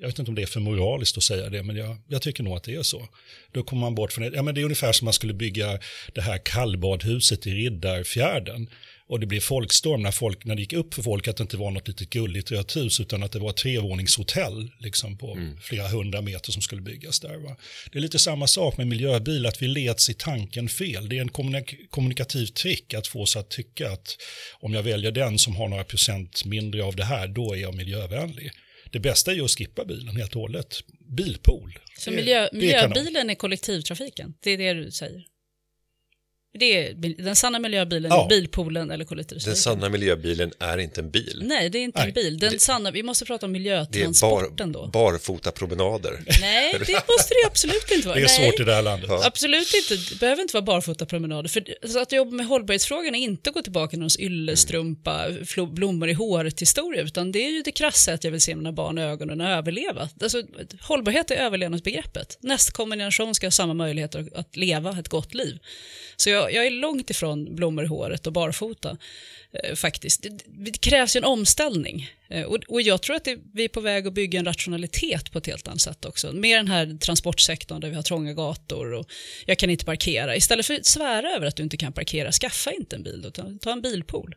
Jag vet inte om det är för moraliskt att säga det, men jag, jag tycker nog att det är så. Då kommer man bort från det. Ja, men det är ungefär som man skulle bygga det här kallbadhuset i Riddarfjärden. Och det blev folkstorm när, folk, när det gick upp för folk att det inte var något litet gulligt rött hus utan att det var ett trevåningshotell liksom på mm. flera hundra meter som skulle byggas där. Va? Det är lite samma sak med miljöbil, att vi leds i tanken fel. Det är en kommunik kommunikativ trick att få oss att tycka att om jag väljer den som har några procent mindre av det här, då är jag miljövänlig. Det bästa är ju att skippa bilen helt och hållet. Bilpool. Så miljö, miljöbilen är kollektivtrafiken? Det är det du säger? Det är den sanna miljöbilen, ja. bilpoolen eller kollektivtrafiken. Den sanna miljöbilen är inte en bil. Nej, det är inte Nej. en bil. Den det, sanna, vi måste prata om miljötransporten då. Det är bar, barfota promenader. Nej, det måste det absolut inte vara. Det är svårt i det här landet. Ja. Absolut inte. Det behöver inte vara barfota promenader. För alltså, att jobba med hållbarhetsfrågan är inte att gå tillbaka till någons yllestrumpa, mm. blommor i håret historia, utan det är ju det krassa att jag vill se mina barn i ögonen och överleva. Alltså, hållbarhet är överlevnadsbegreppet. Nästa generation ska ha samma möjligheter att leva ett gott liv. Så jag, jag är långt ifrån blommor i håret och barfota eh, faktiskt. Det, det, krävs ju en omställning Eh, och, och, jag tror att det, vi är på väg att bygga en rationalitet på ett helt annat sätt också. Med den här transportsektorn där vi har trånga gator och jag kan inte parkera. Istället för att svära över att du inte kan parkera, skaffa inte en bil utan ta en bilpool.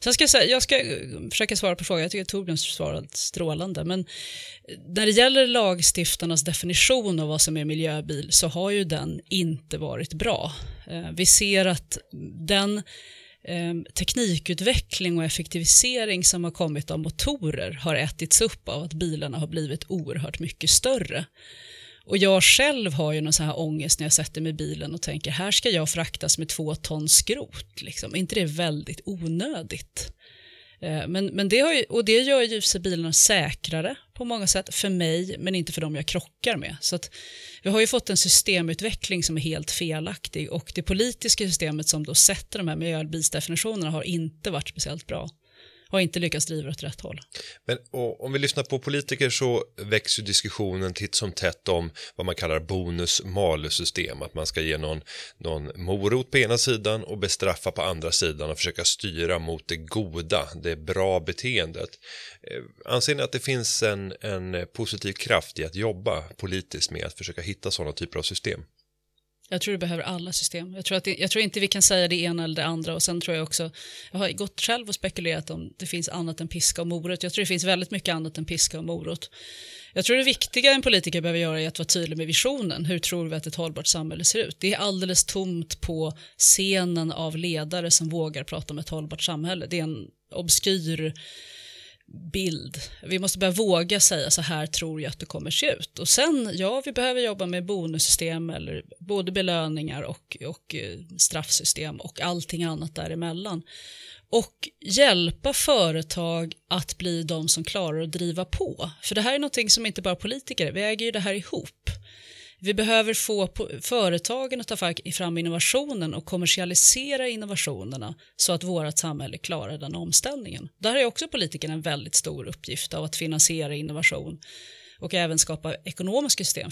Sen ska jag, säga, jag ska eh, försöka svara på frågan, jag tycker Torbjörn svarade strålande, men eh, när det gäller lagstiftarnas definition av vad som är miljöbil så har ju den inte varit bra. Vi ser att den Ehm, teknikutveckling och effektivisering som har kommit av motorer har ätits upp av att bilarna har blivit oerhört mycket större. Och jag själv har ju någon sån här ångest när jag sätter mig i bilen och tänker här ska jag fraktas med två ton skrot. Liksom. Är inte det väldigt onödigt? Eh, men, men det, har ju, och det gör ju bilarna säkrare på många sätt för mig, men inte för dem jag krockar med. Så att vi har ju fått en systemutveckling som är helt felaktig och det politiska systemet som då sätter de här miljöbilsdefinitionerna har inte varit speciellt bra har inte lyckats driva åt rätt håll. Men om vi lyssnar på politiker så växer diskussionen titt som tätt om vad man kallar bonus-malus-system, att man ska ge någon, någon morot på ena sidan och bestraffa på andra sidan och försöka styra mot det goda, det bra beteendet. Eh, anser ni att det finns en, en positiv kraft i att jobba politiskt med att försöka hitta sådana typer av system? Jag tror du behöver alla system. Jag tror, att det, jag tror inte vi kan säga det ena eller det andra och sen tror jag också, jag har gått själv och spekulerat om det finns annat än piska och morot. Jag tror det finns väldigt mycket annat än piska och morot. Jag tror det viktiga en politiker behöver göra är att vara tydlig med visionen. Hur tror vi att ett hållbart samhälle ser ut? Det är alldeles tomt på scenen av ledare som vågar prata om ett hållbart samhälle. Det är en obskyr bild. Vi måste börja våga säga så här tror jag att det kommer se ut. Och sen, ja, vi behöver jobba med bonussystem eller både belöningar och, och eh, straffsystem och allting annat däremellan. Och hjälpa företag att bli de som klarar att driva på. För det här är någonting som inte bara politiker, vi äger ju det här ihop. Vi behöver få företagen att ta fram innovationen och kommersialisera innovationerna så att vårt samhälle klarar den omställningen. Där har också politikerna en väldigt stor uppgift av att finansiera innovation och även skapa ekonomiska system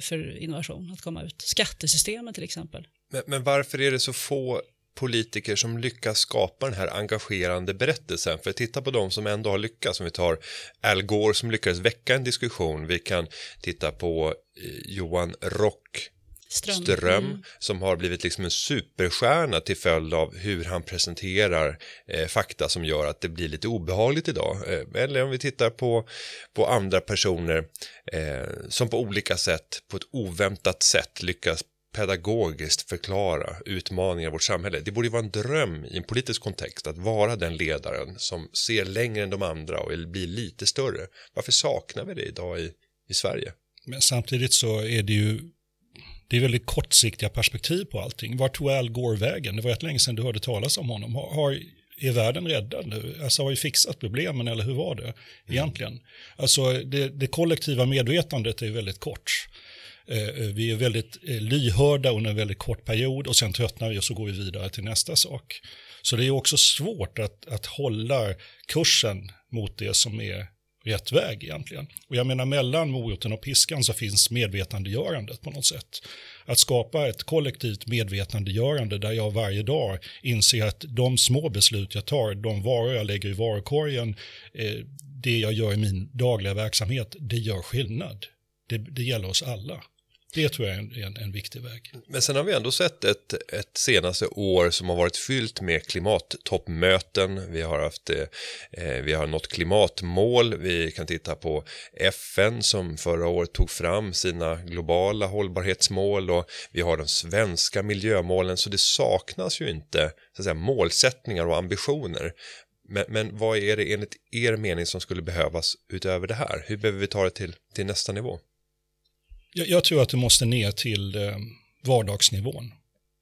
för, innovation att komma ut. Skattesystemet till exempel. Men, men varför är det så få politiker som lyckas skapa den här engagerande berättelsen. För titta på de som ändå har lyckats. Om vi tar Al Gore som lyckades väcka en diskussion. Vi kan titta på eh, Johan Rock Ström, Ström mm. som har blivit liksom en superstjärna till följd av hur han presenterar eh, fakta som gör att det blir lite obehagligt idag. Eh, eller om vi tittar på, på andra personer eh, som på olika sätt, på ett oväntat sätt lyckas pedagogiskt förklara utmaningar i vårt samhälle. Det borde vara en dröm i en politisk kontext att vara den ledaren som ser längre än de andra och blir lite större. Varför saknar vi det idag i, i Sverige? Men samtidigt så är det ju det är väldigt kortsiktiga perspektiv på allting. Var tog Al Gore vägen? Det var ett länge sedan du hörde talas om honom. Har, har, är världen räddad nu? Alltså har vi fixat problemen eller hur var det egentligen? Mm. Alltså det, det kollektiva medvetandet är väldigt kort. Eh, eh, vi är väldigt eh, lyhörda under en väldigt kort period och sen tröttnar vi och så går vi vidare till nästa sak. Så det är också svårt att, att hålla kursen mot det som är rätt väg egentligen. Och jag menar mellan moroten och piskan så finns medvetandegörandet på något sätt. Att skapa ett kollektivt medvetandegörande där jag varje dag inser att de små beslut jag tar, de varor jag lägger i varukorgen, det jag gör i min dagliga verksamhet, det gör skillnad. Det, det gäller oss alla. Det tror jag är en, en, viktig väg. Men sen har vi ändå sett ett, ett senaste år som har varit fyllt med klimattoppmöten. Vi har haft eh, eh vi har nått klimatmål. Vi kan titta på FN som förra året tog fram sina globala hållbarhetsmål och vi har de svenska miljömålen. Så det saknas ju inte så att säga, målsättningar och ambitioner. Men, men vad är det enligt er mening som skulle behövas utöver det här? Hur behöver vi ta det till, till nästa nivå? Jag, jag tror att det måste ner till eh, vardagsnivån.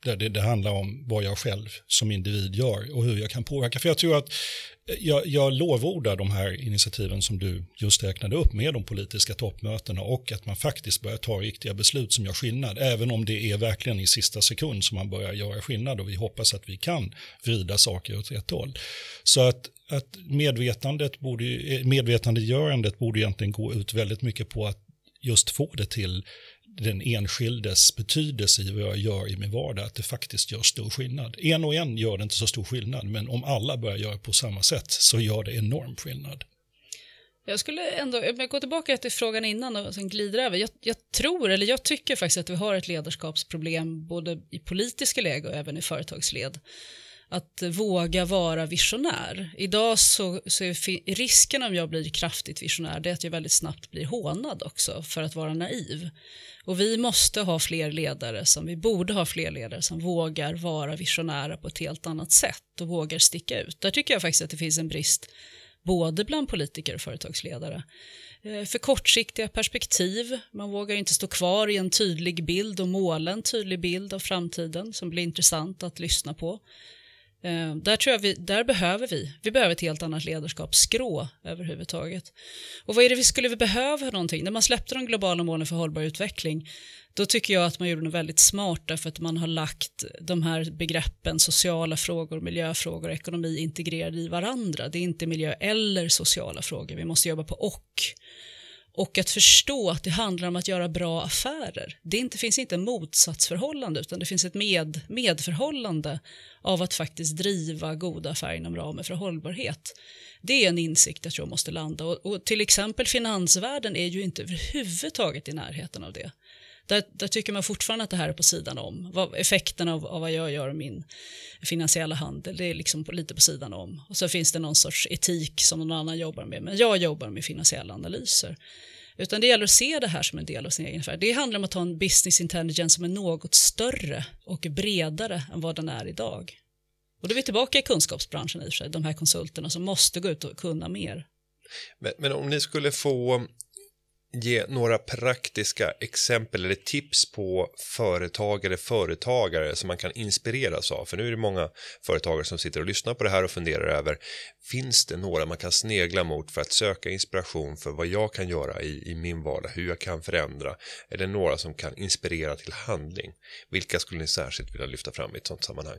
Där det, det, handlar om vad jag själv som individ gör och hur jag kan påverka. För jag tror att eh, jag, jag lovordar de här initiativen som du just räknade upp med de politiska toppmötena och att man faktiskt börjar ta riktiga beslut som gör skillnad. Även om det är verkligen i sista sekund som man börjar göra skillnad och vi hoppas att vi kan vrida saker åt rätt håll. Så att, att medvetandet borde, eh, medvetandegörandet borde egentligen gå ut väldigt mycket på att just få det till den enskildes betydelse i vad jag gör i min vardag, att det faktiskt gör stor skillnad. En och en gör det inte så stor skillnad, men om alla börjar göra på samma sätt så gör det enorm skillnad. Jag skulle ändå, om jag går tillbaka till frågan innan och sen glider över. Jag, jag, tror, eller jag tycker faktiskt att vi har ett ledarskapsproblem både i politiska läge och även i företagsled att våga vara visionär. Idag så, så är risken om jag blir kraftigt visionär det är att jag väldigt snabbt blir hånad också för att vara naiv. Och vi måste ha fler ledare som vi borde ha fler ledare som vågar vara visionära på ett helt annat sätt och vågar sticka ut. Där tycker jag faktiskt att det finns en brist både bland politiker och företagsledare. Eh, för kortsiktiga perspektiv, man vågar inte stå kvar i en tydlig bild och måla en tydlig bild av framtiden som blir intressant att lyssna på. Eh, där, tror jag vi, där behöver vi, vi behöver ett helt annat ledarskapsskrå överhuvudtaget. Och vad är det vi skulle vi behöva någonting? När man släppte de globala målen för hållbar utveckling, då tycker jag att man gjorde något väldigt smart därför att man har lagt de här begreppen sociala frågor, miljöfrågor och ekonomi integrerade i varandra. Det är inte miljö eller sociala frågor, vi måste jobba på och. Och att förstå att det handlar om att göra bra affärer. Det inte, finns inte en motsatsförhållande utan det finns ett med, medförhållande av att faktiskt driva goda affärer inom ramen för hållbarhet. Det är en insikt jag tror måste landa och, och till exempel finansvärlden är ju inte överhuvudtaget i närheten av det. Där, där, tycker man fortfarande att det här är på sidan om. Vad, effekten av, av vad jag gör i min finansiella handel, det är liksom på, lite på sidan om. Och så finns det någon sorts etik som någon annan jobbar med, men jag jobbar med finansiella analyser. Utan det gäller att se det här som en del av sin egen affär. Det handlar om att ha en business intelligence som är något större och bredare än vad den är idag. Och då är vi tillbaka i kunskapsbranschen i och för sig, de här konsulterna som måste gå ut och kunna mer. Men, men om ni skulle få ge några praktiska exempel eller tips på företag eller företagare som man kan inspireras av? För nu är det många företagare som sitter och lyssnar på det här och funderar över finns det några man kan snegla mot för att söka inspiration för vad jag kan göra i, i min vardag, hur jag kan förändra? Är det några som kan inspirera till handling? Vilka skulle ni särskilt vilja lyfta fram i ett sådant sammanhang?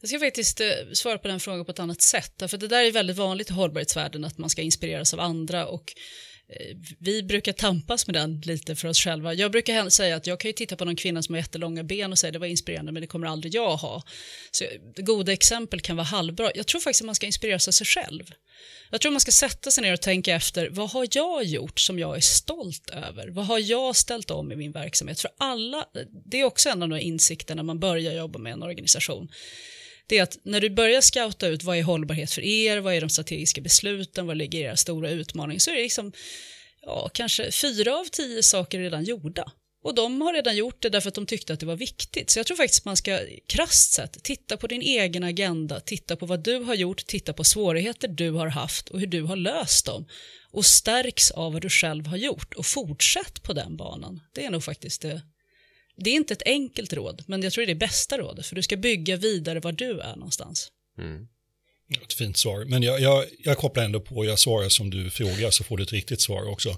Jag ska faktiskt eh, svara på den frågan på ett annat sätt. För det där är väldigt vanligt i hållbarhetsvärlden att man ska inspireras av andra och Eh, vi brukar tampas med den lite för oss själva. Jag brukar säga att jag kan ju titta på någon kvinna som har jättelånga ben och säga det var inspirerande men det kommer aldrig jag ha. Så goda exempel kan vara halvbra. Jag tror faktiskt att man ska inspireras av sig själv. Jag tror man ska sätta sig ner och tänka efter vad har jag gjort som jag är stolt över? Vad har jag ställt om i min verksamhet? För alla, det är också en av de insikterna man börjar jobba med en organisation det är att när du börjar scouta ut vad är hållbarhet för er, vad är de strategiska besluten, vad ligger era stora utmaningar, så är det liksom, ja, kanske fyra av tio saker redan gjorda. Och de har redan gjort det därför att de tyckte att det var viktigt. Så jag tror faktiskt man ska krasst sett titta på din egen agenda, titta på vad du har gjort, titta på svårigheter du har haft och hur du har löst dem. Och stärks av vad du själv har gjort och fortsätt på den banan. Det är nog faktiskt det det är inte ett enkelt råd, men jag tror det är det bästa rådet, för du ska bygga vidare var du är någonstans. Mm. Ett fint svar, men jag, jag, jag kopplar ändå på, jag svarar som du frågar så får du ett riktigt svar också.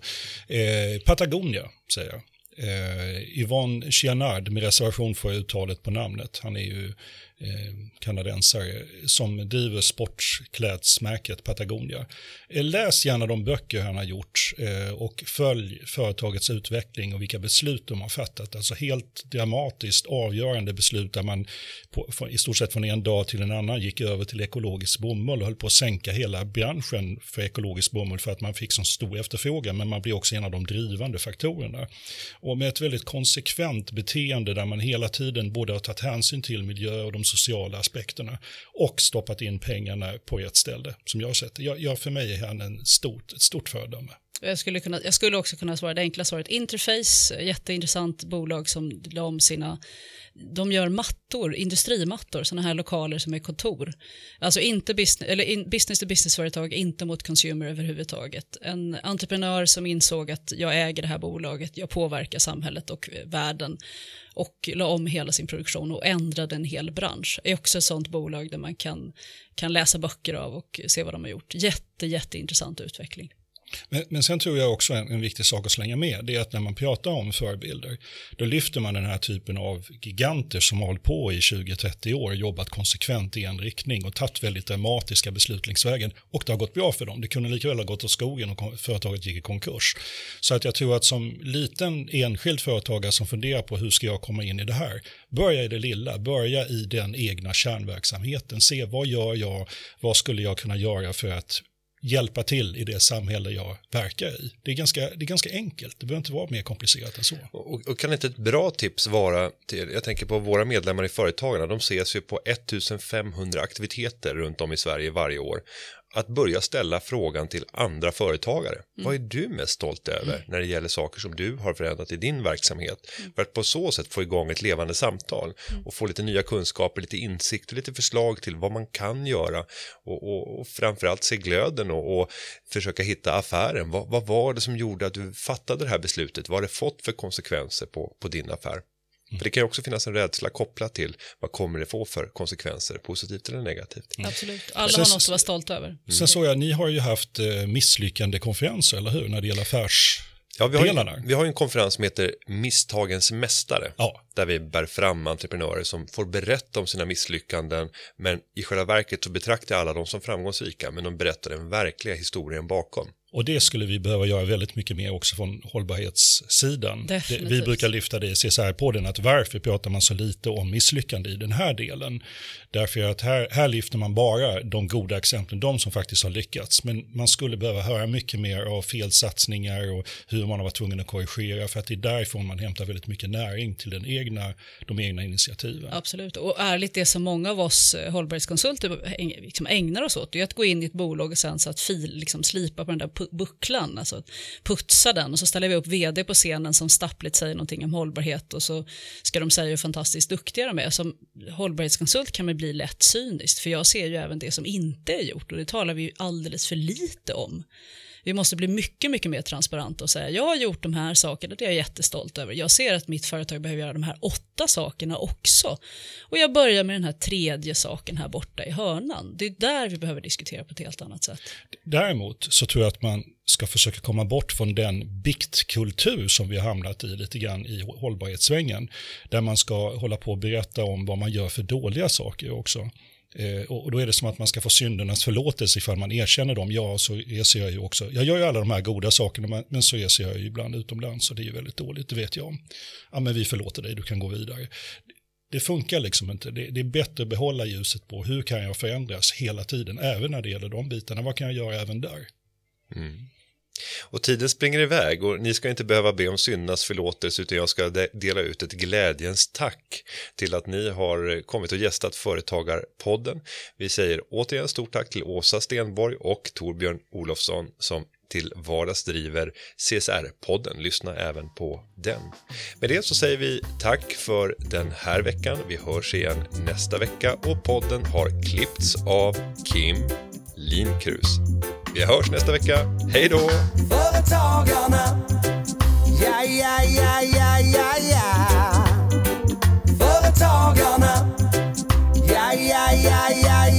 Eh, Patagonia, säger jag. Eh, Yvonne Chianard, med reservation för uttalet på namnet, han är ju Eh, kanadensare som driver sportklädsmärket Patagonia. Eh, läs gärna de böcker han har gjort eh, och följ företagets utveckling och vilka beslut de har fattat. Alltså helt dramatiskt avgörande beslut där man på, i stort sett från en dag till en annan gick över till ekologisk bomull och höll på att sänka hela branschen för ekologisk bomull för att man fick så stor efterfrågan men man blir också en av de drivande faktorerna. Och med ett väldigt konsekvent beteende där man hela tiden både har tagit hänsyn till miljö och de sociala aspekterna och stoppat in pengarna på ett ställe som jag har sett jag, jag För mig är han en stort, ett stort föredöme. Jag skulle, kunna, jag skulle också kunna svara det enkla svaret Interface, jätteintressant bolag som la om sina de gör mattor, industrimattor, sådana här lokaler som är kontor. Alltså inte business, eller in, business to business-företag, inte mot consumer överhuvudtaget. En entreprenör som insåg att jag äger det här bolaget, jag påverkar samhället och världen och la om hela sin produktion och ändrade en hel bransch. Det är också ett sånt bolag där man kan, kan läsa böcker av och se vad de har gjort. Jätte, jätteintressant utveckling. Men, men sen tror jag också en, en, viktig sak att slänga med, det är att när man pratar om förebilder, då lyfter man den här typen av giganter som har hållit på i 20-30 år, jobbat konsekvent i en riktning och tagit väldigt dramatiska beslut längs vägen. Och det har gått bra för dem. Det kunde lika väl ha gått åt skogen och företaget gick i konkurs. Så att jag tror att som liten enskild företagare som funderar på hur ska jag komma in i det här, börja i det lilla, börja i den egna kärnverksamheten, se vad gör jag, vad skulle jag kunna göra för att hjälpa till i det samhälle jag verkar i. Det är ganska, det är ganska enkelt, det behöver inte vara mer komplicerat än så. Och, och kan inte ett bra tips vara, till, jag tänker på våra medlemmar i Företagarna, de ses ju på 1500 aktiviteter runt om i Sverige varje år att börja ställa frågan till andra företagare. Mm. Vad är du mest stolt över mm. när det gäller saker som du har förändrat i din verksamhet? Mm. För att på så sätt få igång ett levande samtal mm. och få lite nya kunskaper, lite insikt och lite förslag till vad man kan göra och, och, och framförallt se glöden och, och försöka hitta affären. Vad, vad, var det som gjorde att du fattade det här beslutet? Vad har det fått för konsekvenser på, på din affär? För det kan ju också finnas en rädsla kopplat till vad kommer det få för konsekvenser, positivt eller negativt. Mm. Absolut, alla sen, har något att vara stolta över. Mm. Sen såg jag, ni har ju haft eh, misslyckande konferenser, eller hur, när det gäller affärs... Ja, vi har, ju, vi har en konferens som heter Misstagens mästare. Ja. Där vi bär fram entreprenörer som får berätta om sina misslyckanden. Men i själva verket så betraktar alla dem som framgångsrika. Men de berättar den verkliga historien bakom. Och det skulle vi behöva göra väldigt mycket mer också från hållbarhetssidan. Definitivt. Vi brukar lyfta det i CSR-podden, att varför pratar man så lite om misslyckande i den här delen? Därför att här, här lyfter man bara de goda exemplen, de som faktiskt har lyckats. Men man skulle behöva höra mycket mer av felsatsningar och hur man har varit tvungen att korrigera, för att det är därifrån man hämtar väldigt mycket näring till den egna, de egna initiativen. Absolut, och ärligt det som många av oss eh, hållbarhetskonsulter liksom ägnar oss åt, det är att gå in i ett bolag och sen så att fil, liksom slipa på den där bucklan, alltså putsa den och så ställer vi upp vd på scenen som stappligt säger någonting om hållbarhet och så ska de säga hur fantastiskt duktiga de är. Som hållbarhetskonsult kan man bli lätt cyniskt för jag ser ju även det som inte är gjort och det talar vi ju alldeles för lite om. Vi måste bli mycket, mycket mer transparenta och säga jag har gjort de här sakerna, det är jag jättestolt över. Jag ser att mitt företag behöver göra de här åtta sakerna också. Och jag börjar med den här tredje saken här borta i hörnan. Det är där vi behöver diskutera på ett helt annat sätt. Däremot så tror jag att man ska försöka komma bort från den biktkultur som vi har hamnat i lite grann i hållbarhetssvängen. Där man ska hålla på och berätta om vad man gör för dåliga saker också. Eh, och då är det som att man ska få syndernas förlåtelse ifall man erkänner dem. Ja, så reser jag ju också. Jag gör ju alla de här goda sakerna, men så reser jag ju ibland utomlands och det är ju väldigt dåligt, det vet jag om. Ja, men vi förlåter dig, du kan gå vidare. Det funkar liksom inte. Det, det är bättre att behålla ljuset på hur kan jag förändras hela tiden, även när det gäller de bitarna. Vad kan jag göra även där? Mm. Och tiden springer iväg och ni ska inte behöva be om syndas förlåtelse utan jag ska dela ut ett glädjens tack till att ni har kommit och gästat Företagarpodden. Vi säger återigen stort tack till Åsa Stenborg och Torbjörn Olofsson som till vardags driver CSR-podden. Lyssna även på den. Med det så säger vi tack för den här veckan. Vi hörs igen nästa vecka och podden har klippts av Kim Linkrus. Vi hörs nästa vecka. Hej då! Företagarna, ja, ja, ja, ja, ja, ja. Företagarna, ja, ja, ja, ja, ja.